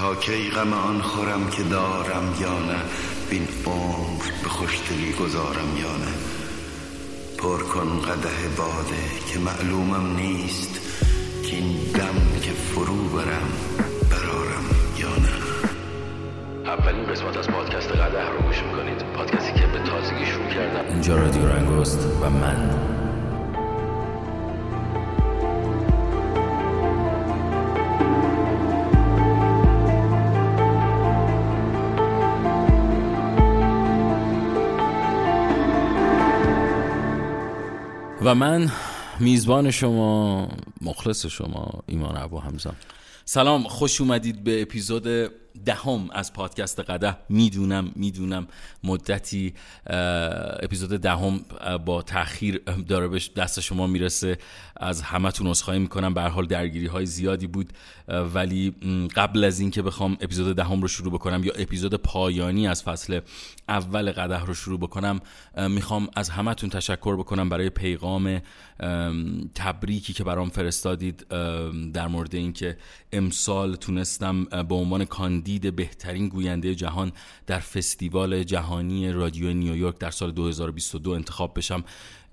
تا کی غم آن خورم که دارم یا نه بین عمر به خوشدلی گذارم یا نه. پر کن قده باده که معلومم نیست که این دم که فرو برم برارم یا نه. اولین قسمت از پادکست قده رو گوش می‌کنید. پادکستی که به تازگی شروع کردم. اینجا رادیو رنگست و من. من میزبان شما مخلص شما ایمان ابو حمزه سلام خوش اومدید به اپیزود دهم از پادکست قده می‌دونم می‌دونم مدتی اپیزود دهم با تاخیر داره به دست شما می‌رسه. از همتون عذرخواهی می‌کنم. به حال درگیری های زیادی بود. ولی قبل از اینکه بخوام اپیزود دهم رو شروع بکنم یا اپیزود پایانی از فصل اول قده رو شروع بکنم می‌خوام از همتون تشکر بکنم برای پیغام تبریکی که برام فرستادید در مورد اینکه امسال تونستم به عنوان کاندید بهترین گوینده جهان در فستیوال جهانی رادیو نیویورک در سال 2022 انتخاب بشم.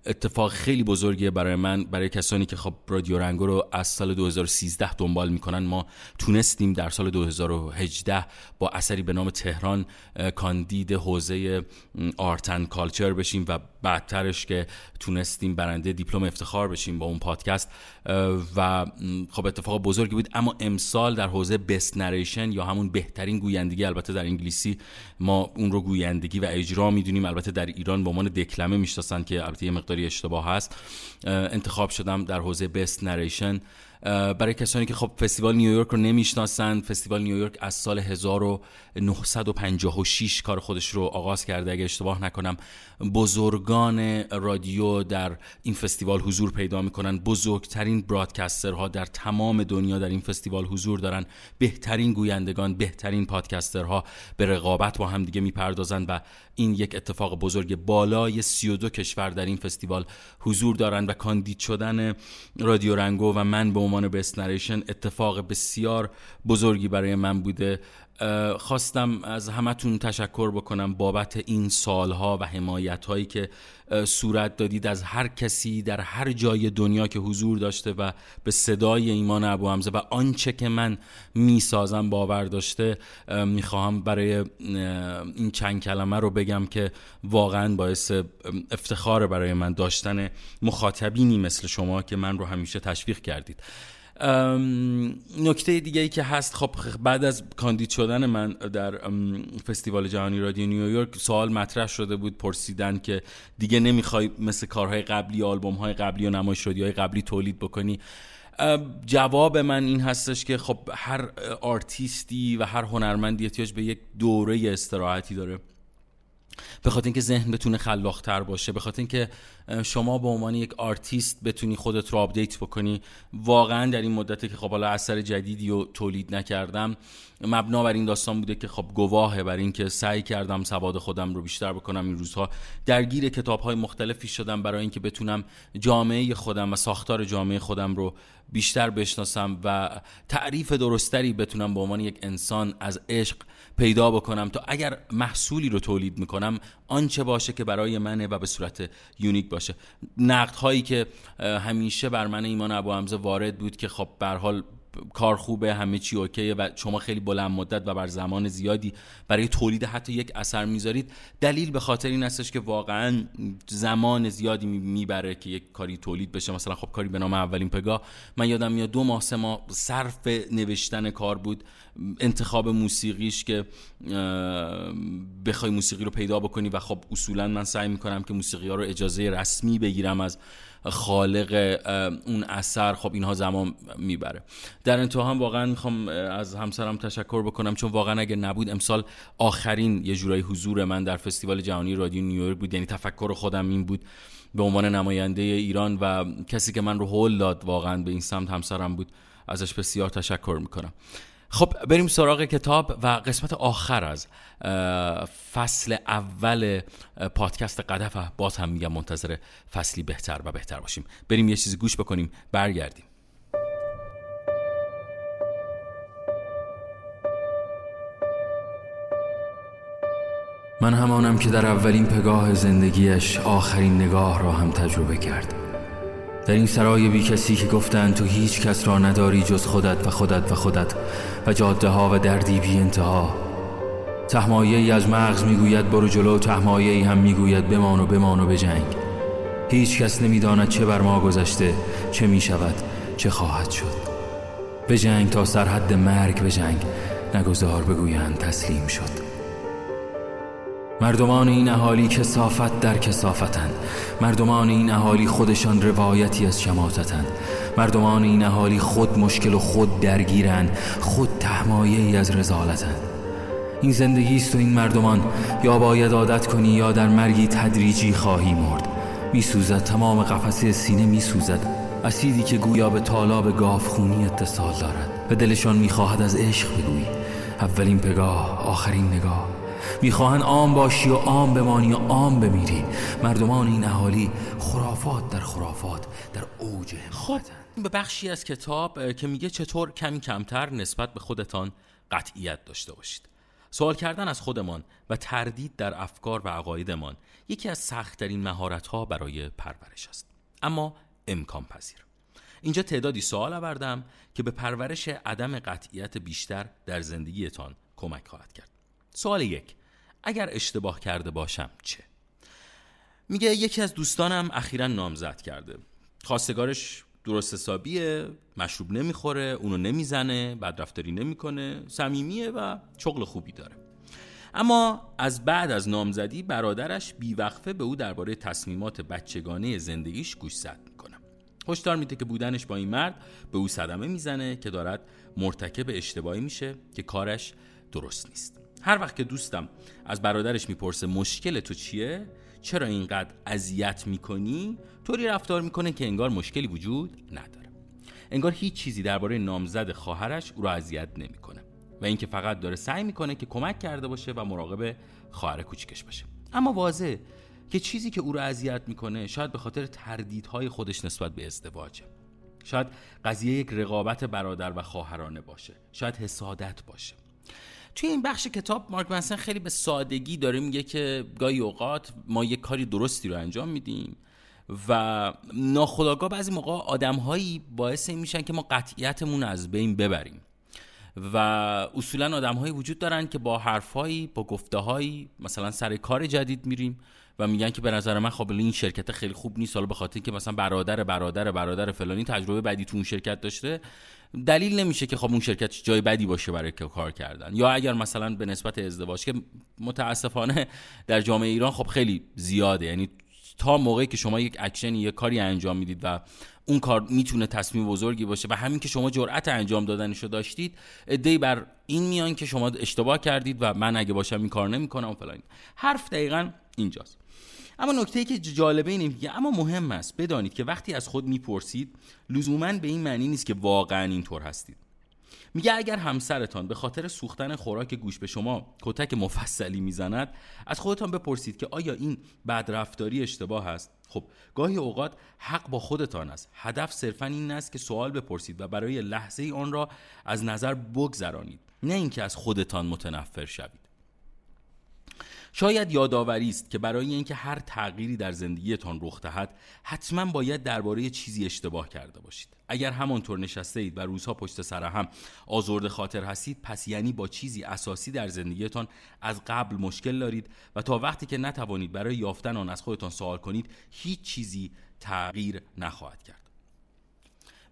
اتفاق خیلی بزرگیه برای من برای کسانی که خب رادیو رنگو رو از سال 2013 دنبال می‌کنن. ما تونستیم در سال 2018 با اثری به نام تهران کاندید حوزه آرتن کالچر بشیم و بعدترش که تونستیم برنده دیپلم افتخار بشیم با اون پادکست. و خب اتفاق بزرگی بود. اما امسال در حوزه بست نریشن یا همون بهترین گویندگی البته در انگلیسی ما اون رو گویندگی و اجرا می‌دونیم. البته در ایران به عنوان دکلمه می‌شناسن که البته یه مقداری اشتباه هست. انتخاب شدم در حوزه بست نریشن برای کسانی که خب فستیوال نیویورک رو نمی‌شناسند. فستیوال نیویورک از سال 1956 کار خودش رو آغاز کرده. اگه اشتباه نکنم بزرگان رادیو در این فستیوال حضور پیدا می‌کنن. بزرگترین برادکسترها در تمام دنیا در این فستیوال حضور دارن. بهترین گویندگان بهترین پادکسترها به رقابت با هم دیگه می‌پردازن و این یک اتفاق بزرگ بالای 32 کشور در این فستیوال حضور دارن و کاندید شدن رادیو رنگو. و من به بست نریشن اتفاق بسیار بزرگی برای من بوده. خواستم از همتون تشکر بکنم بابت این سالها و حمایت هایی که صورت دادید از هر کسی در هر جای دنیا که حضور داشته و به صدای ایمان ابو حمزه و آنچه که من می‌سازم باور داشته می‌خواهم برای این چند کلمه رو بگم که واقعا باعث افتخار برای من داشتن مخاطبینی مثل شما که من رو همیشه تشویق کردید. نکته دیگه ای که هست خب بعد از کاندید شدن من در فستیوال جهانی رادیو نیویورک سوال مطرح شده بود پرسیدن که دیگه نمی‌خوای مثل کارهای قبلی آلبوم های قبلی و نمایش های قبلی تولید بکنی؟ جواب من این هستش که خب هر آرتیستی و هر هنرمندی احتیاج به یک دوره استراحتی داره. به خاطر اینکه ذهن بتونه خلاقتر باشه به خاطر اینکه شما به عنوان یک آرتیست بتونی خودت رو آپدیت بکنی. واقعا در این مدتی که خب حالا اثر جدیدی رو تولید نکردم مبنا بر این داستان بوده که خب گواهه بر اینکه سعی کردم سواد خودم رو بیشتر بکنم این روزها. درگیر کتاب های مختلفی شدم برای اینکه بتونم جامعه خودم و ساختار جامعه خودم رو بیشتر بشناسم و تعریف درست‌تری بتونم به عنوان یک انسان از عشق پیدا بکنم تا اگر محصولی رو تولید می‌کنم آنچه باشه که برای منه و به صورت یونیک باشه. نقد هایی که همیشه بر من ایمان ابو حمزه وارد بود که خب به حال کار خوبه همه چی اوکیه و شما خیلی بلند مدت و بر زمان زیادی برای تولید حتی یک اثر می‌ذارید. دلیل به خاطر این هستش که واقعا زمان زیادی می‌بره که یک کاری تولید بشه. مثلا خب کاری به نام اولین پگاه من یادم میاد دو ماه سه ماه صرف نوشتن کار بود. انتخاب موسیقیش که بخوای موسیقی رو پیدا بکنی و خب اصولا من سعی می‌کنم که موسیقی ها رو اجازه رسمی بگیرم از خالق اون اثر خب اینها زمان می‌بره. در انتها هم واقعا می‌خوام از همسرم تشکر بکنم چون واقعا اگر نبود امسال آخرین یه جورایی حضور من در فستیوال جهانی رادیو نیویورک بود. یعنی تفکر خودم این بود به عنوان نماینده ایران و کسی که من رو هول داد واقعا به این سمت همسرم بود. ازش بسیار تشکر می‌کنم. خب بریم سراغ کتاب و قسمت آخر از فصل اول پادکست قدف و باز هم میگم منتظر فصلی بهتر و بهتر باشیم بریم یه چیزی گوش بکنیم برگردیم من همانم که در اولین پگاه زندگیش آخرین نگاه را هم تجربه کردم. در این سرای بی کسی که گفتند تو هیچ کس را نداری جز خودت و خودت و خودت و جاده ها و دردی بی انتها. تحمایه ای از مغز می‌گوید برو جلو تحمایه ای هم می‌گوید بمان و بمان و بجنگ. هیچ کس نمی‌داند چه بر ما گذشته چه می شود چه خواهد شد. بجنگ تا سرحد مرگ بجنگ نگذار بگویند تسلیم شد. مردمان این اهالی کسافت در کسافتند. مردمان این اهالی خودشان روایتی از شماتتند مردمان این اهالی خود مشکل و خود درگیرند. خود تهمایه ای از رزالتند. این زندگی است و این مردمان یا باید عادت کنی یا در مرگی تدریجی خواهی مرد. میسوزد تمام قفسه سینه میسوزد. اسیدی که گویا به تالاب گافخونی اتصال دارد. به دلشان می‌خواهد از عشق بگویی. اولین پگاه آخرین نگاه. می‌خواهند عام باشی و عام بمانی و عام بمیری. مردمان این اهالی خرافات در خرافات در اوج خب به بخشی از کتاب که میگه چطور کمی کمتر نسبت به خودتان قطعیت داشته باشید. سوال کردن از خودمان و تردید در افکار و عقایدمان یکی از سختترین مهارت ها برای پرورش است. اما امکان پذیر. اینجا تعدادی سوال آوردم که به پرورش عدم قطعیت بیشتر در زندگیتان کمک خواهد کرد. سوال یک اگر اشتباه کرده باشم چه؟ میگه یکی از دوستانم اخیرا نامزد کرده. خواستگارش درست حسابیه مشروب نمی‌خوره اونو نمی‌زنه بدرفتاری نمی‌کنه صمیمیه و شغل خوبی داره. اما از بعد از نامزدی برادرش بیوقفه به او درباره تصمیمات بچگانه زندگیش گوشزد می‌کنه. هشدار میده که بودنش با این مرد به او صدمه می‌زنه که دارد مرتکب اشتباهی میشه که کارش درست نیست. هر وقت که دوستم از برادرش می‌پرسه مشکل تو چیه؟ چرا اینقدر اذیت می‌کنی؟ طوری رفتار می‌کنه که انگار مشکلی وجود نداره. انگار هیچ چیزی درباره نامزد خواهرش او را اذیت نمی‌کنه و اینکه فقط داره سعی می‌کنه که کمک کرده باشه و مراقب خواهر کوچکش باشه. اما واضح که چیزی که او را اذیت می‌کنه شاید به خاطر تردیدهای خودش نسبت به ازدواجه. شاید قضیه یک رقابت برادر و خواهرانه باشه. شاید حسادت باشه. توی این بخش کتاب مارک منسن خیلی به سادگی داره میگه که گاهی اوقات ما یک کاری درستی رو انجام میدیم و ناخداگاه بعضی موقع آدمهایی باعث این میشن که ما قطعیتمون از بین ببریم و اصولا آدمهایی وجود دارن که با حرفهایی با گفته مثلا سر کار جدید میریم و میگن که به نظر من خب این شرکت خیلی خوب نیست. حالا به خاطر که مثلا برادر برادر برادر فلانی تجربه بعدی تو اون شرکت داشته دلیل نمیشه که خب اون شرکت جای بدی باشه برای کار کردن. یا اگر مثلا به نسبت ازدواج که متاسفانه در جامعه ایران خب خیلی زیاده. یعنی تا موقعی که شما یک اکشنی یک کاری انجام می‌دید و اون کار می‌تونه تصمیم بزرگی باشه و همین که شما جرأت انجام دادنشو داشتید ادعی بر این میان که شما اشتباه کردید و من اگه باشم این کار نمی‌کنم و فلان. حرف دقیقا اینجاست. اما نکته ای که جالبه اینه میگه اما مهم است. بدانید که وقتی از خود می‌پرسید لزوما به این معنی نیست که واقعا اینطور هستید. میگه اگر همسرتان به خاطر سوختن خوراک گوش به شما کتک مفصلی می‌زند از خودتان بپرسید که آیا این بدرفتاری اشتباه است؟ خب گاهی اوقات حق با خودتان است. هدف صرفا این است که سوال بپرسید و برای لحظه آن را از نظر بگذرانید نه اینکه از خودتان متنفر شوید. شاید یادآوری است که برای اینکه هر تغییری در زندگیتان رخ دهد حتما باید درباره چیزی اشتباه کرده باشید. اگر همانطور نشسته اید و روزها پشت سر هم آزرد خاطر هستید پس یعنی با چیزی اساسی در زندگیتان از قبل مشکل دارید و تا وقتی که نتوانید برای یافتن آن از خودتان سوال کنید هیچ چیزی تغییر نخواهد کرد.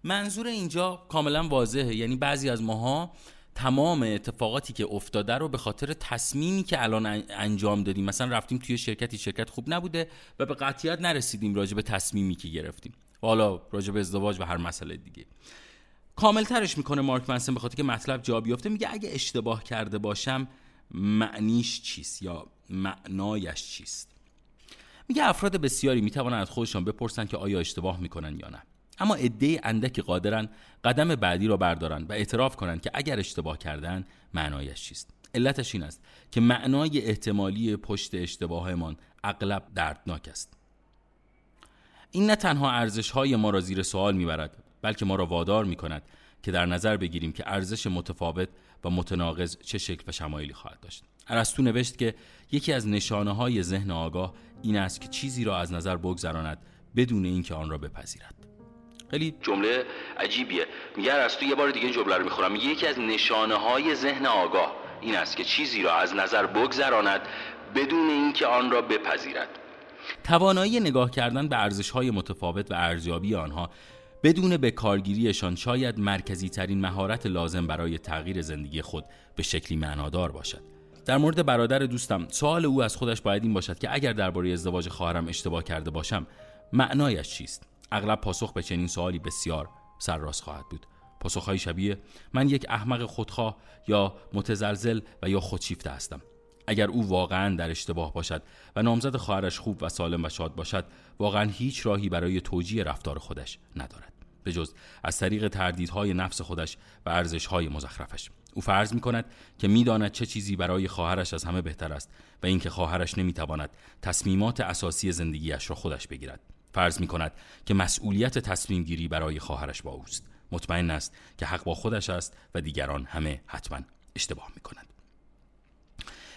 منظور اینجا کاملا واضحه. یعنی بعضی از ماها تمام اتفاقاتی که افتاده رو به خاطر تصمیمی که الان انجام دادیم. مثلا رفتیم توی شرکتی شرکت خوب نبوده و به قطعیت نرسیدیم راجع به تصمیمی که گرفتیم. حالا راجع به ازدواج و هر مسئله دیگه. کامل ترش می‌کنه مارک منسن به خاطر که مطلب جا بیفته. میگه اگه اشتباه کرده باشم معنیش چیست یا معنایش چیست؟ میگه افراد بسیاری می‌توانند از خودشان بپرسن که آیا اشتباه می‌کنن یا نه. اما عده اندکی قادرن قدم بعدی را بردارن و اعتراف کنند که اگر اشتباه کردن معنایش چیست. علتش این است که معنای احتمالی پشت اشتباهمان اغلب دردناک است. این نه تنها ارزش های ما را زیر سوال می‌برد بلکه ما را وادار می کند که در نظر بگیریم که ارزش متفاوت و متناقض چه شکل و شمایلی خواهد داشت. ارسطو نوشت که یکی از نشانه های ذهن آگاه این است که چیزی را از نظر بگذراند بدون اینکه آن را بپذیرد. خیلی جمله عجیبیه. میگه ارسطو یه بار دیگه این جمله رو می‌خورم میگه یکی از نشانه های ذهن آگاه این است که چیزی را از نظر بگذراند بدون اینکه آن را بپذیرد. توانایی نگاه کردن به ارزش های متفاوت و ارزیابی آنها بدون به کارگیریشان شاید مرکزی ترین مهارت لازم برای تغییر زندگی خود به شکلی معنادار باشد. در مورد برادر دوستم سوال او از خودش باید این باشد که اگر درباره ازدواج خواهرم اشتباه کرده باشم معنایش چیست؟ اغلب پاسخ به چنین سوالی بسیار سرراست خواهد بود. پاسخهایی شبیه من یک احمق خودخواه یا متزلزل و یا خودشیفته هستم. اگر او واقعا در اشتباه باشد و نامزد خواهرش خوب و سالم و شاد باشد واقعا هیچ راهی برای توجیه رفتار خودش ندارد. به جز از طریق تردیدهای نفس خودش و ارزشهای مزخرفش. او فرض می کند که می‌داند چه چیزی برای خواهرش از همه بهتر است و اینکه خواهرش نمی‌تواند تصمیمات اساسی زندگیش را خودش بگیرد. فرض می کند که مسئولیت تصمیم گیری برای خواهرش با اوست. مطمئن است که حق با خودش است و دیگران همه حتما اشتباه می کند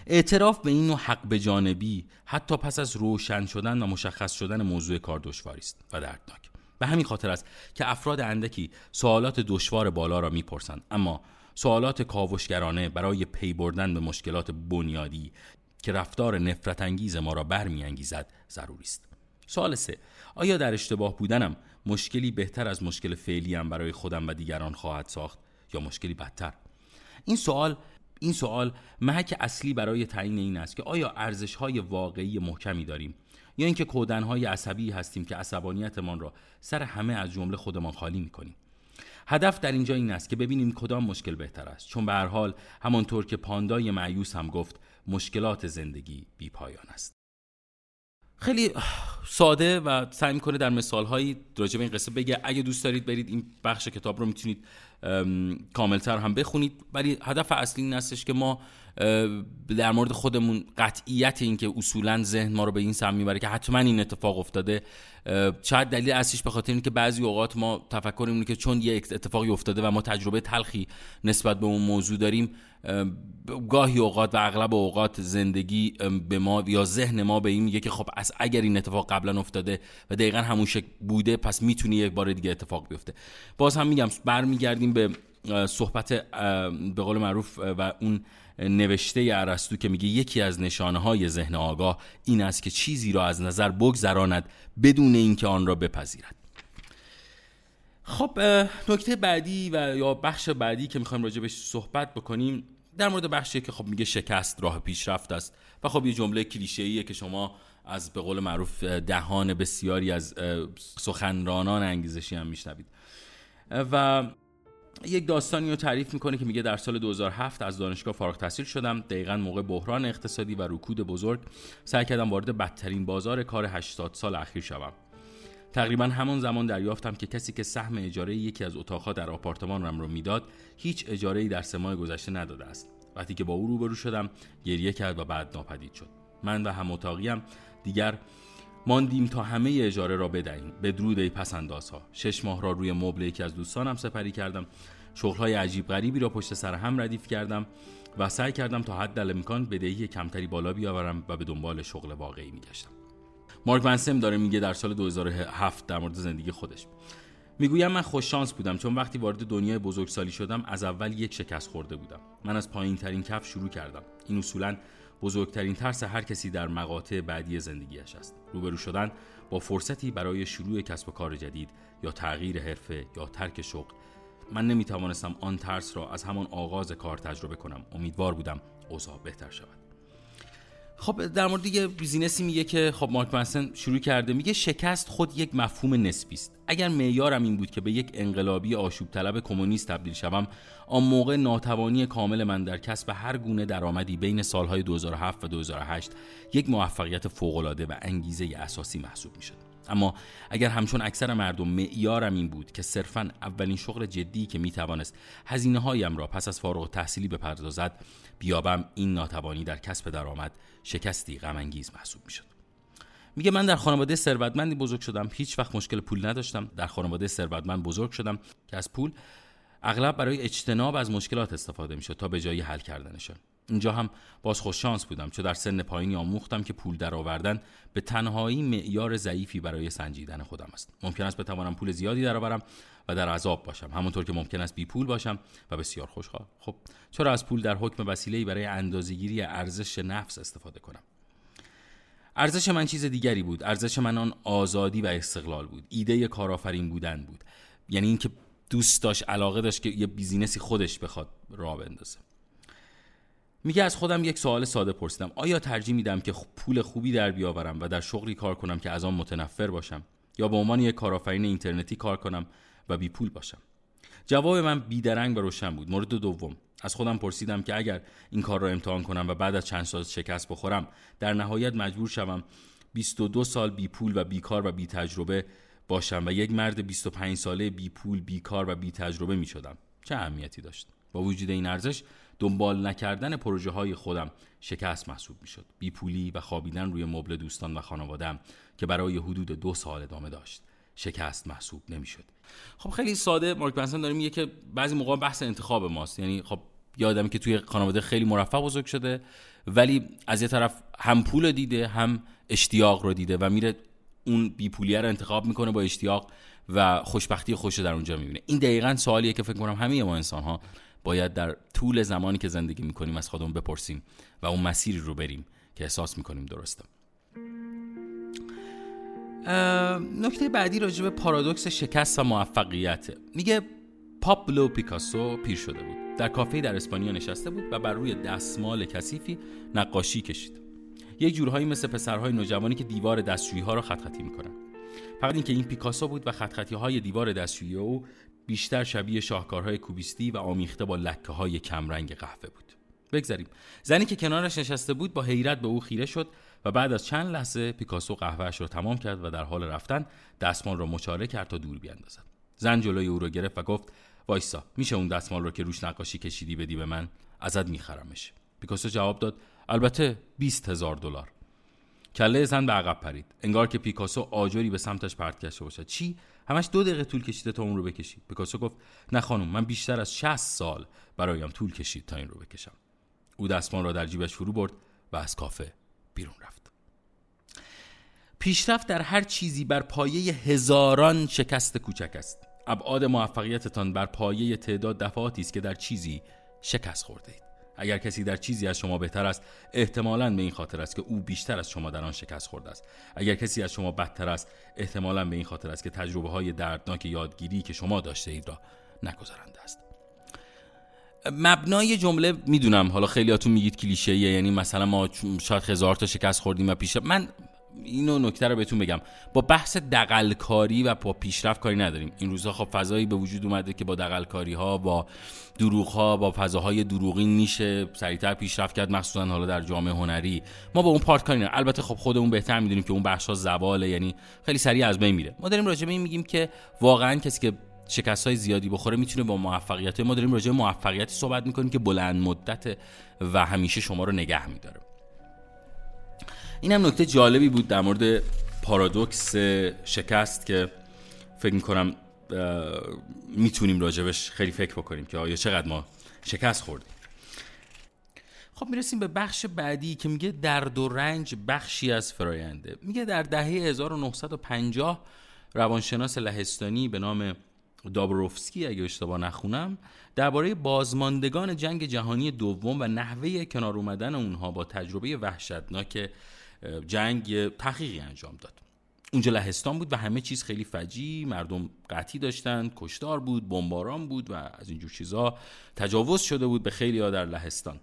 اعتراف به این نوع حق به جانبی حتی پس از روشن شدن و مشخص شدن موضوع کار دشواری است و دردناک. به همین خاطر است که افراد اندکی سوالات دشوار بالا را می‌پرسند اما سوالات کاوشگرانه برای پی بردن به مشکلات بنیادی که رفتار نفرت انگیز ما را برمیانگیزد ضروری است. سوال سه. آیا در اشتباه بودنم مشکلی بهتر از مشکل فعلیم برای خودم و دیگران خواهد ساخت یا مشکلی بدتر؟ این سوال این سوال محک اصلی برای تعیین این است که آیا ارزش های واقعی محکمی داریم یا اینکه کودن های عصبی هستیم که عصبانیتمان را سر همه از جمله خودمان خالی می‌کنیم؟ هدف در اینجا این است که ببینیم کدام مشکل بهتر است. چون به هر حال همانطور که پاندای معیوس هم گفت مشکلات زندگی بی پایان است. خیلی ساده و سعی می‌کنه در مثالهایی راجع به این قصه بگه. اگه دوست دارید برید این بخش کتاب رو می‌تونید کاملتر هم بخونید. ولی هدف اصلی این هستش که ما در مورد خودمون قطعیت این که اصولا ذهن ما رو به این سم می‌بره که حتما این اتفاق افتاده. شاید دلیل اصلیش به خاطر اینه که بعضی اوقات ما تفکر اینه که چون یه اتفاقی افتاده و ما تجربه تلخی نسبت به اون موضوع داریم گاهی اوقات و اغلب اوقات زندگی به ما یا ذهن ما به این میگه که خب از اگر این اتفاق قبلا افتاده و دقیقا همون شکل بوده پس می‌تونی یک بار دیگه اتفاق بیفته. باز هم میگم برمیگردیم به صحبت به قول معروف و اون نوشته ارسطو که میگه یکی از نشانه های ذهن آگاه این است که چیزی را از نظر بگذراند بدون اینکه آن را بپذیرد. خب نکته بعدی و یا بخش بعدی که می‌خوایم راجع بهش صحبت بکنیم در مورد بخشی که خب میگه شکست راه پیشرفت است و خب یه جمله کلیشه‌ایه که شما از به قول معروف دهان بسیاری از سخنرانان انگیزشی هم میشنوید. و یک داستانی رو تعریف می‌کنه که میگه در سال 2007 از دانشگاه فارغ تحصیل شدم. دقیقا موقع بحران اقتصادی و رکود بزرگ. سعی کردم وارد بدترین بازار کار 80 سال اخیر شوم. تقریبا همون زمان دریافتم که کسی که سهم اجاره یکی از اتاقها در آپارتمانم رو می‌داد هیچ اجاره ای در سه ماه گذشته نداده است. وقتی که با او روبرو شدم گریه کرد و بعد ناپدید شد. من و هم دیگر ماندیم تا همه اجاره را بدهیم. به درود ای پس ها شش ماه را روی مبل یکی از دوستانم سپری کردم. شغلهای عجیب غریبی را پشت سر هم ردیف کردم و سعی کردم تا حد امکان بدهی کمتری بالا بیاورم و به دنبال شغل واقعی میگشتم. مارک ونسم داره میگه در سال 2007 در مورد زندگی خودش. می‌گویم من خوش شانس بودم چون وقتی وارد دنیای بزرگسالی شدم از اول یک شکست خورده بودم. من از پایین ترین کف شروع کردم. این اصولا بزرگترین ترس هر کسی در مقاطع بعدی زندگیش است. روبرو شدن با فرصتی برای شروع کسب و کار جدید یا تغییر حرفه یا ترک شغل. من نمی توانستم آن ترس را از همان آغاز کار تجربه کنم. امیدوار بودم اوضاع بهتر شود. خب در مورد یه بیزینسی میگه که خب مارک منسن شروع کرده میگه شکست خود یک مفهوم نسبی است. اگر معیارم این بود که به یک انقلابی آشوب طلب کمونیست تبدیل شوم آن موقع ناتوانی کامل من در کسب هر گونه درآمدی بین سالهای 2007 و 2008 یک موفقیت فوقالعاده و انگیزه اساسی محسوب می‌شد. اما اگر همچون اکثر مردم معیارم این بود که صرفا اولین شغل جدی که می‌توانست هزینه هایم را پس از فارغ تحصیلی بپردازد بیابم این ناتوانی در کسب درآمد شکستی غم انگیز محسوب می‌شد. میگه من در خانواده ثروتمندی بزرگ شدم. هیچ وقت مشکل پول نداشتم. در خانواده ثروتمند بزرگ شدم که از پول اغلب برای اجتناب از مشکلات استفاده می‌شد تا به جای حل کردنشان اینجا هم باز خوش شانس بودم چون در سن پایینی آموختم که پول درآوردن به تنهایی معیار ضعیفی برای سنجیدن خودم است. ممکن است بتوانم پول زیادی درآورم و در عذاب باشم. همونطور که ممکن است بی پول باشم و بسیار خوشحال. خب چرا از پول در حکم وسیله‌ای برای اندازه‌گیری ارزش نفس استفاده کنم؟ ارزش من چیز دیگری بود. ارزش من آن آزادی و استقلال بود. ایده کارآفرین بودن بود. یعنی اینکه دوست داشت علاقه داشت که یه بیزینسی خودش بخواد راه بندازه. میگه از خودم یک سوال ساده پرسیدم. آیا ترجیح میدم که پول خوبی در بیاورم و در شغلی کار کنم که از آن متنفر باشم؟ یا به عنوان یک کارآفرین اینترنتی کار کنم و بی پول باشم؟ جواب من بیدرنگ و روشن بود. مورد دوم. از خودم پرسیدم که اگر این کار را امتحان کنم و بعد از چند سال شکست بخورم در نهایت مجبور شوم 22 سال بی پول و بیکار و بی تجربه باشم و یک مرد 25 ساله بی پول بیکار و بی تجربه می شدم چه اهمیتی داشت؟ با وجود این ارزش دنبال نکردن پروژه های خودم شکست محسوب می شد بی پولی و خوابیدن روی مبل دوستان و خانوادم که برای حدود دو سال ادامه داشت شکست محسوب نمی‌شد. خب خیلی ساده مارک بنسن داره میگه که بعضی موقع بحث انتخاب ماست. یعنی خب یادم که توی خانواده خیلی مرفه بزرگ شده ولی از یه طرف هم پول دیده هم اشتیاق رو دیده و میره اون بیپولیه رو انتخاب می‌کنه با اشتیاق و خوشبختی خوش در اونجا می‌بینه. این دقیقا سوالیه که فکر کنم همه ما انسان ها باید در طول زمانی که زندگی می‌کنیم از خودمون بپرسیم و اون مسیری رو بریم که احساس می‌کنیم درسته. نکته بعدی راجع به پارادوکس شکست و موفقیت. میگه پابلو پیکاسو پیر شده بود. در کافه در اسپانیا نشسته بود و بر روی دستمال کثیفی نقاشی کشید. یک جورهایی مثل پسرهای نوجوانی که دیوار دستشویی ها را خط خطی می‌کنن. فقط اینکه این پیکاسو بود و خط های دیوار دستشویی او بیشتر شبیه شاهکارهای کوبیستی و آمیخته با لکه های کمرنگ قهوه بود. بگذاریم. زنی که کنارش نشسته بود با حیرت به او خیره شد و بعد از چند لحظه پیکاسو قهوهش را تمام کرد و در حال رفتن دستمال را مچاله کرد تا دور بیاندازد. زن جلوی او را گرفت و گفت وایسا میشه اون دستمال رو که روش نقاشی کشیدی بدی به من؟ ازت میخرمش. پیکاسو جواب داد البته 20 هزار دلار. کله زن به عقب پرید. انگار که پیکاسو آجری به سمتش پرت کرده باشد چی؟ همش دو دقیقه طول کشیده تا اون رو بکشی. پیکاسو گفت نه خانم من بیشتر از 60 سال برایم طول کشید تا این رو بکشم. او دستمال را در جیبش فرو برد و از کافه بیرون رفت. پیشرفت در هر چیزی بر پایه هزاران شکست کوچک است. ابعاد موفقیتتان بر پایه تعداد دفعاتی است که در چیزی شکست خورده اید. اگر کسی در چیزی از شما بهتر است احتمالا به این خاطر است که او بیشتر از شما در آن شکست خورده است. اگر کسی از شما بدتر است احتمالا به این خاطر است که تجربه های دردناک یادگیری که شما داشته اید را نگذرانده است. مبنای جمله می‌دونم حالا خیلیاتون میگید کلیشه یعنی مثلا ما شاید هزار تا شکست خوردیم و پیش من اینو نکته رو بهتون بگم. با بحث دقلکاری و با پیشرفت کاری نداریم. این روزها خب فضایی به وجود اومده که با دقلکاری ها با دروغ ها با فضاهای دروغی میشه. سریعتر پیشرفت کرد مخصوصا حالا در جامعه هنری. ما با اون پارت کاری نداریم. البته خب خودمون بهتر می‌دونیم که اون بخش ها زواله یعنی خیلی سریع از بین میره. ما داریم راجع به این میگیم که واقعا کسی که شکست های زیادی بخوره می‌تونه با موفقیت ما داریم راجع به موفقیتی صحبت می‌کنیم که بلند مدت و همیشه شما رو نگه میداره. این هم نکته جالبی بود در مورد پارادوکس شکست که فکر می‌کنم می‌تونیم راجبش خیلی فکر بکنیم که آیا چقدر ما شکست خوردیم. خب می‌رسیم به بخش بعدی که میگه درد و رنج بخشی از فراینده. میگه در دهه 1950 روانشناس لهستانی به نام دابروفسکی اگه اشتباه نخونم درباره بازماندگان جنگ جهانی دوم و نحوه کنار اومدن اونها با تجربه وحشتناک جنگ تحقیقی انجام داد. اونجا لهستان بود و همه چیز خیلی فجی مردم قطعی داشتن کشتار بود بمباران بود و از اینجور چیزها تجاوز شده بود به خیلی در لهستان.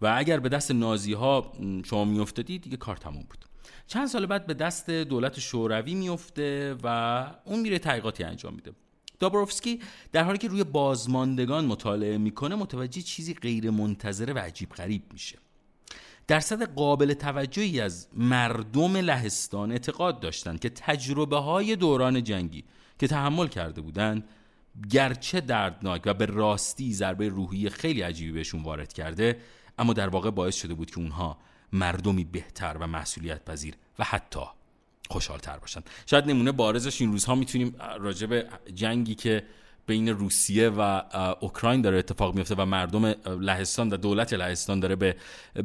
و اگر به دست نازی ها شما میافتادید دیگه کار تموم بود. چند سال بعد به دست دولت شوروی میفته و اون میره تحقیقاتی انجام میده. دابروفسکی در حالی که روی بازماندگان مطالعه می‌کنه متوجه چیزی غیر منتظره و عجیب غریب میشه. درصد قابل توجهی از مردم لهستان اعتقاد داشتند که تجربه های دوران جنگی که تحمل کرده بودند گرچه دردناک و به راستی ضربه روحی خیلی عجیبی بهشون وارد کرده اما در واقع باعث شده بود که اونها مردمی بهتر و مسئولیت پذیر و حتی خوشحالتر باشن شاید نمونه بارزش این روزها می‌تونیم راجع به جنگی که بین روسیه و اوکراین داره اتفاق میفته و مردم لهستان و دولت لهستان داره به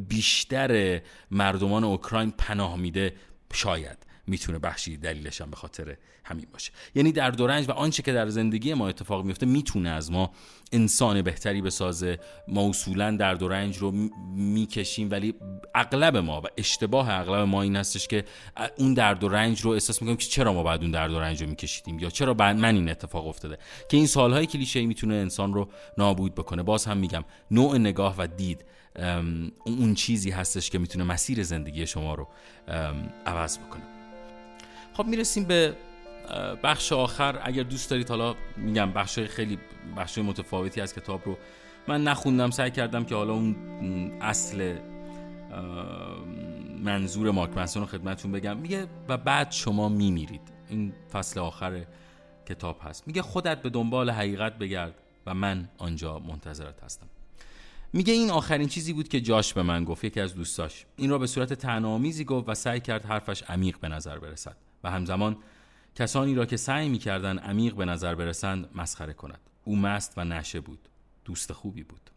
بیشتر مردمان اوکراین پناه میده شاید. می‌تونه بخشی دلیلش هم به خاطر همین باشه. یعنی در دو رنج و آنچه که در زندگی ما اتفاق میفته می‌تونه از ما انسان بهتری بسازه. ما اصولا در دو رنج رو می‌کشیم ولی اغلب ما و اشتباه اغلب ما این هستش که اون درد و رنج رو احساس می‌کنیم که چرا ما بعد اون درد و رنج رو میکشیدیم یا چرا بعد من این اتفاق افتاده. که این سالهای کلیشه می‌تونه انسان رو نابود بکنه. باز هم میگم نوع نگاه و دید اون چیزی هستش که می‌تونه مسیر زندگی شما رو عوض بکنه. خب می‌رسیم به بخش آخر. اگر دوست دارید حالا میگم بخش خیلی بخش متفاوتی از کتاب رو من نخوندم سعی کردم که حالا اون اصل منظور مارک منسون رو خدمتون بگم. میگه و بعد شما میمیرید. این فصل آخر کتاب هست. میگه خودت به دنبال حقیقت بگرد و من آنجا منتظرت هستم. میگه این آخرین چیزی بود که جاش به من گفت. یکی از دوستاش. این را به صورت تنامیزی گفت و سعی کرد حرفش عمیق به نظر برسد. و همزمان کسانی را که سعی می‌کردند عمیق به نظر برسند مسخره کند. او مست و نشه بود. دوست خوبی بود.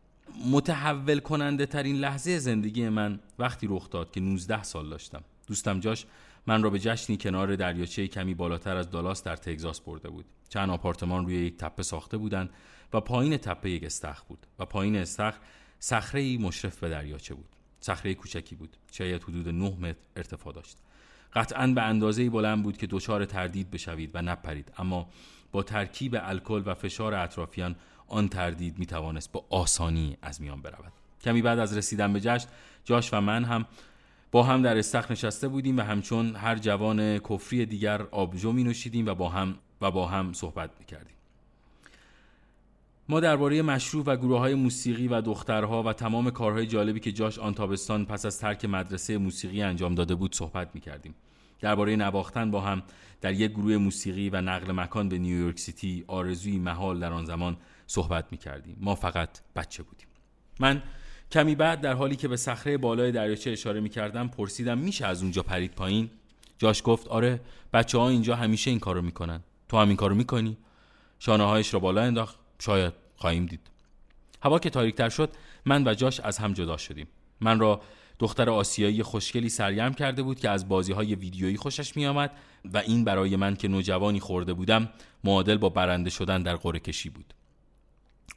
متحول کننده ترین لحظه زندگی من وقتی رخ داد که 19 سال داشتم. دوستم جاش من را به جشنی کنار دریاچه کمی بالاتر از دالاس در تگزاس برده بود. چند آپارتمان روی یک تپه ساخته بودند و پایین تپه یک استخر بود و پایین استخر صخره مشرف به دریاچه بود. صخره کوچکی بود. شاید حدود 9 متر ارتفاع داشت. قطعا به اندازه بلند بود که دچار تردید بشوید و نپرید. اما با ترکیب الکل و فشار اطرافیان آن تردید می توانست با آسانی از میان برود. کمی بعد از رسیدن به جشن جاش و من هم با هم در استخر نشسته بودیم و همچون هر جوان کفری دیگر آبجو می نوشیدیم و با هم و با هم صحبت می کردیم ما درباره مشروع و گروه های موسیقی و دخترها و تمام کارهای جالبی که جاش آن تابستان پس از ترک مدرسه موسیقی انجام داده بود صحبت می کردیم. درباره نواختن با هم در یک گروه موسیقی و نقل مکان به نیویورک سیتی آرزوی محال در آن زمان صحبت می کردیم. ما فقط بچه بودیم. من کمی بعد در حالی که به صخره بالای دریاچه اشاره می کردم پرسیدم میشه از اونجا پرید پایین؟ جاش گفت آره بچه ها اینجا همیشه این کارو می‌کنن. تو هم این کارو می‌کنی؟ شانه هایش را بالا انداخت شاید خواهیم دید. هوا که تاریکتر شد من و جاش از هم جدا شدیم. من را دختر آسیایی خوشگلی سرگرم کرده بود که از بازی های ویدیویی خوشش می آمد و این برای من که نوجوانی خورده بودم معادل با برنده شدن در قره کشی بود.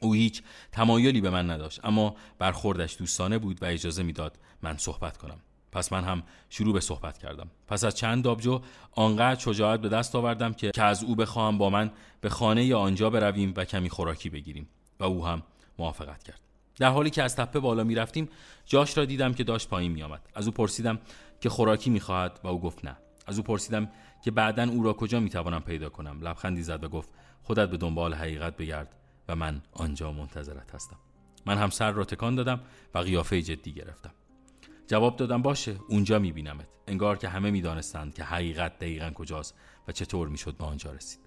او هیچ تمایلی به من نداشت اما برخوردش دوستانه بود و اجازه می‌داد من صحبت کنم. پس من هم شروع به صحبت کردم. پس از چند دابجو آنقدر شجاعت به دست آوردم که که از او بخواهم با من به خانه یا آنجا برویم و کمی خوراکی بگیریم و او هم موافقت کرد. در حالی که از تپه بالا می رفتیم جاش را دیدم که داشت پایین می آمد از او پرسیدم که خوراکی می خواهد و او گفت نه. از او پرسیدم که بعدا او را کجا می توانم پیدا کنم؟ لبخندی زد و گفت خودت به دنبال حقیقت بگرد و من آنجا منتظرت هستم. من هم سر را تکان دادم و قیافه جدی گرفتم. جواب دادم باشه اونجا میبینمت انگار که همه می‌دانستند که حقیقت دقیقا کجاست و چطور می‌شد به آنجا رسید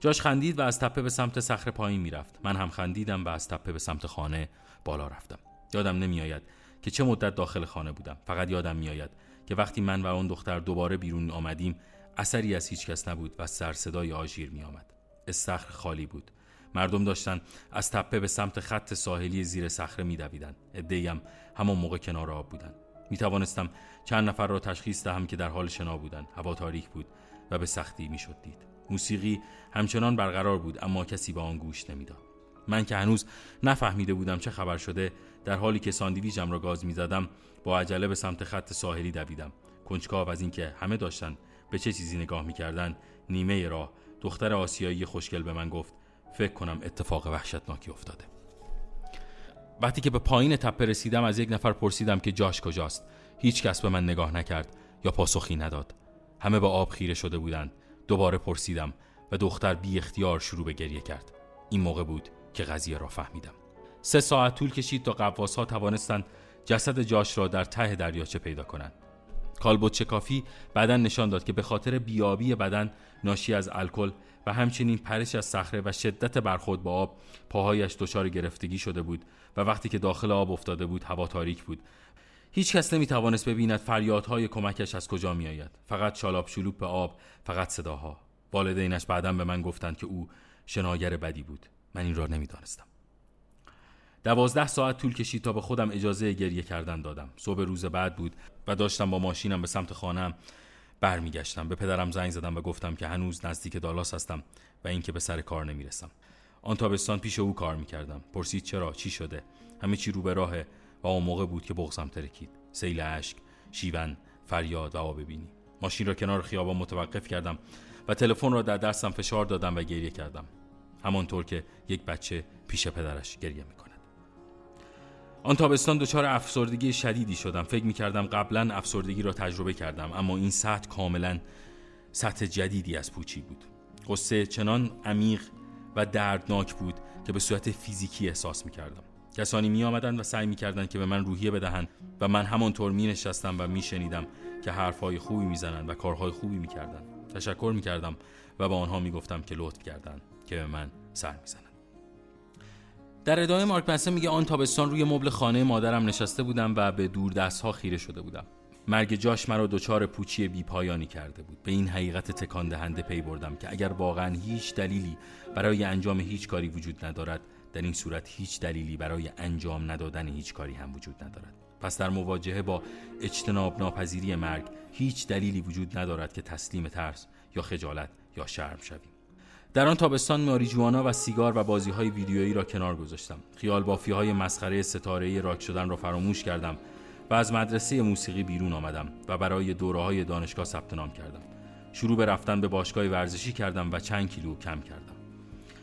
جاش خندید و از تپه به سمت صخره پایین می‌رفت من هم خندیدم و از تپه به سمت خانه بالا رفتم یادم نمیآید که چه مدت داخل خانه بودم فقط یادم میآید که وقتی من و اون دختر دوباره بیرون آمدیم اثری از هیچ کس نبود و سر صدای آژیر می آمد. استخر خالی بود. مردم داشتن از تپه به سمت خط ساحلی زیر صخره میدویدند. ادهیم همان موقع کنار آب بودند. می توانستم چند نفر را تشخیص دهم که در حال شنا بودند. هوا تاریک بود و به سختی می‌شد دید. موسیقی همچنان برقرار بود اما کسی به آن گوش نمی‌داد. من که هنوز نفهمیده بودم چه خبر شده در حالی که ساندویچم را گاز می‌زدم با عجله به سمت خط ساحلی دویدم کنجکاو از اینکه همه داشتن به چه چیزی نگاه می‌کردن نیمه راه دختر آسیایی خوشگل به من گفت فکر کنم اتفاق وحشتناکی افتاده وقتی که به پایین تپه رسیدم از یک نفر پرسیدم که جاش کجاست. هیچ کس به من نگاه نکرد یا پاسخی نداد. همه با آب خیره شده بودند. دوباره پرسیدم و دختر بی اختیار شروع به گریه کرد. این موقع بود که قضیه را فهمیدم. سه ساعت طول کشید تا قواس ها توانستند جسد جاش را در ته دریاچه پیدا کنند. کالبوت کافی بعدا نشان داد که به خاطر بیابی بدن ناشی از الکل و همچنین پرش از صخره و شدت برخورد با آب پاهایش دچار گرفتگی شده بود و وقتی که داخل آب افتاده بود هوا تاریک بود. هیچ کس نمی توانست ببیند فریادهای کمکش از کجا می آید فقط شالاب شلوب به آب فقط صداها. والدینش بعدا به من گفتند که او شناگر بدی بود. من این را نمی‌دانستم. دوازده ساعت طول کشید تا به خودم اجازه گریه کردن دادم. صبح روز بعد بود و داشتم با ماشینم به سمت خانم برمیگشتم. به پدرم زنگ زدم و گفتم که هنوز نزدیک دالاس هستم و اینکه به سر کار نمی‌رسم. آن تابستان پیش او کار می‌کردم. پرسید چرا؟ چی شده؟ همه چی رو به راهه و اون موقع بود که بغزم ترکید. سیل اشک شیون فریاد و آب ببینی ماشین را کنار خیابان متوقف کردم و تلفن را در دستم فشار دادم و گریه کردم. همانطور که یک بچه پیش پدرش گریه می‌کند. آن تابستان دچار افسردگی شدیدی شدم. فکر می‌کردم قبلا افسردگی را تجربه کردم اما این سطح کاملا سطح جدیدی از پوچی بود. قصه چنان عمیق و دردناک بود که به صورت فیزیکی احساس می‌کردم. کسانی می آمدند و سعی می کردند که به من روحیه بدهند و من همانطور می نشستم و می شنیدم که حرفهای خوبی می زنند و کارهای خوبی می کردند تشکر می کردم و به آنها می گفتم که لطف کردند که به من سر می زنند. در ادامه مارک منسن میگه آن تابستان روی مبل خانه مادرم نشسته بودم و به دور دست ها خیره شده بودم. مرگ جاش مرا دچار پوچی بی پایانی کرده بود. به این حقیقت تکان دهنده پی بردم که اگر واقعا هیچ دلیلی برای انجام هیچ کاری وجود ندارد در این صورت هیچ دلیلی برای انجام ندادن هیچ کاری هم وجود ندارد. پس در مواجهه با اجتناب ناپذیری مرگ هیچ دلیلی وجود ندارد که تسلیم ترس یا خجالت یا شرم شویم. در آن تابستان ماریجوانا و سیگار و بازی های ویدیویی را کنار گذاشتم. خیال بافی های مسخره ستاره راک شدن را فراموش کردم و از مدرسه موسیقی بیرون آمدم و برای دوره های دانشگاه ثبت نام کردم. شروع به رفتن به باشگاه ورزشی کردم و چند کیلو کم کردم.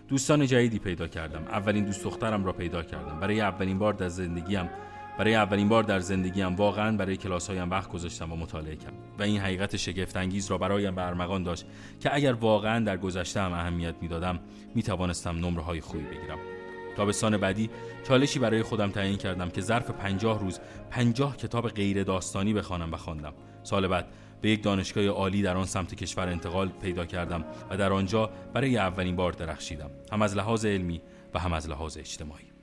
دوستان جدیدی پیدا کردم. اولین دوست دخترم را پیدا کردم. برای اولین بار در زندگیم برای اولین بار در زندگیم واقعا برای کلاس هایم وقت گذاشتم و مطالعه کردم. و این حقیقت شگفت انگیز را برایم برمغان داشت که اگر واقعا در گذشته هم اهمیت می‌دادم می توانستم نمره های خوبی بگیرم. تابستان بعدی چالشی برای خودم تعیین کردم که ظرف پنجاه روز پنجاه کتاب غیر داستانی بخوانم و خواندم. سال بعد به یک دانشگاه عالی در آن سمت کشور انتقال پیدا کردم و در آنجا برای اولین بار درخشیدم. هم از لحاظ علمی و هم از لحاظ اجتماعی.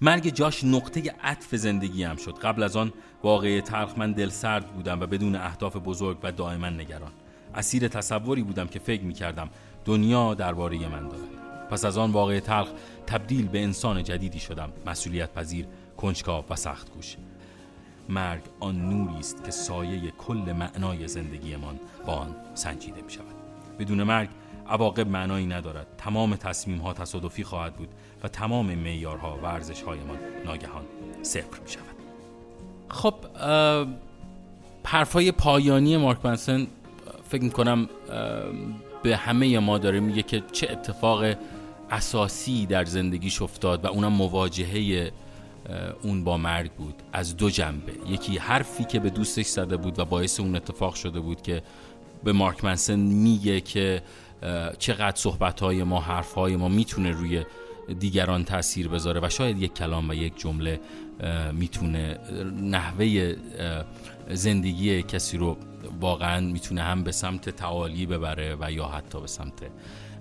مرگ جاش نقطه عطف زندگیم شد. قبل از آن واقعه تلخ من دل سرد بودم و بدون اهداف بزرگ و دائما نگران. اسیر تصوری بودم که فکر می کردم دنیا درباره من دارد. پس از آن واقعه تلخ تبدیل به انسان جدیدی شدم. مسئولیت پذیر کنجکاو و سخت گوش مرگ آن نوری است که سایه کل معنای زندگیمان با آن سنجیده می شود بدون مرگ عواقب معنایی ندارد. تمام تصمیم ها تصادفی خواهد بود. و تمام معیارها و ارزش هایمان ناگهان صفر می شود خب حرفای پایانی مارک منسن فکر می کنم به همه ما داره میگه که چه اتفاق اساسی در زندگیش افتاد و اونم مواجهه اون با مرگ بود. از دو جنبه. یکی حرفی که به دوستش زده بود و باعث اون اتفاق شده بود که به مارک منسن میگه که چقدر صحبت ما حرف های ما می‌تونه روی دیگران تاثیر بذاره و شاید یک کلام و یک جمله می‌تونه نحوه زندگی کسی رو واقعا می‌تونه هم به سمت تعالی ببره و یا حتی به سمت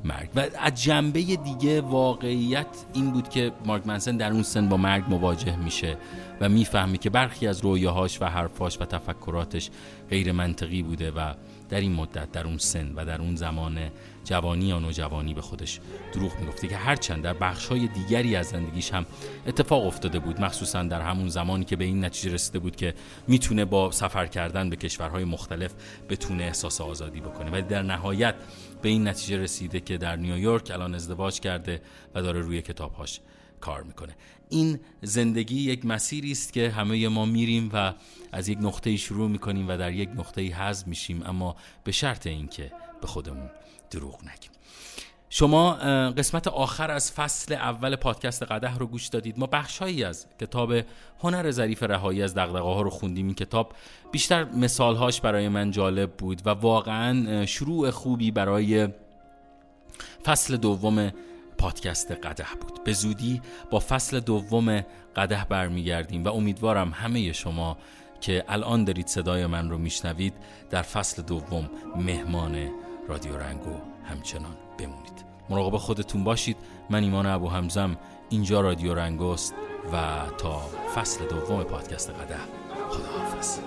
مرگ. و از جنبه دیگه واقعیت این بود که مارک منسن در اون سن با مرگ مواجه میشه و می‌فهمی که برخی از رویاهاش و حرفاش و تفکراتش غیر منطقی بوده و در این مدت در اون سن و در اون زمان جوانی یا نوجوانی به خودش دروغ می‌گفته که هرچند در بخش های دیگری از زندگیش هم اتفاق افتاده بود مخصوصا در همون زمانی که به این نتیجه رسیده بود که می‌تونه با سفر کردن به کشورهای مختلف بتونه احساس آزادی بکنه. و در نهایت به این نتیجه رسیده که در نیویورک الان ازدواج کرده و داره روی کتابهاش کار می‌کنه. این زندگی یک مسیری است که همه ما میریم و از یک نقطه شروع می‌کنیم و در یک نقطه حذف میشیم اما به شرط اینکه به خودمون دروغ نگیم. شما قسمت آخر از فصل اول پادکست قده رو گوش دادید. ما بخشهایی از کتاب هنر ظریف رهایی از دغدغه ها رو خوندیم. این کتاب بیشتر مثالهاش برای من جالب بود و واقعا شروع خوبی برای فصل دوم پادکست قده بود. به زودی با فصل دوم قده برمیگردیم و امیدوارم همه شما که الان دارید صدای من رو میشنوید در فصل دوم مهمان رادیو رنگو همچنان بمونید. مراقب خودتون باشید. من ایمان ابو همزم اینجا رادیو رنگوست و تا فصل دوم پادکست قده خداحافظ.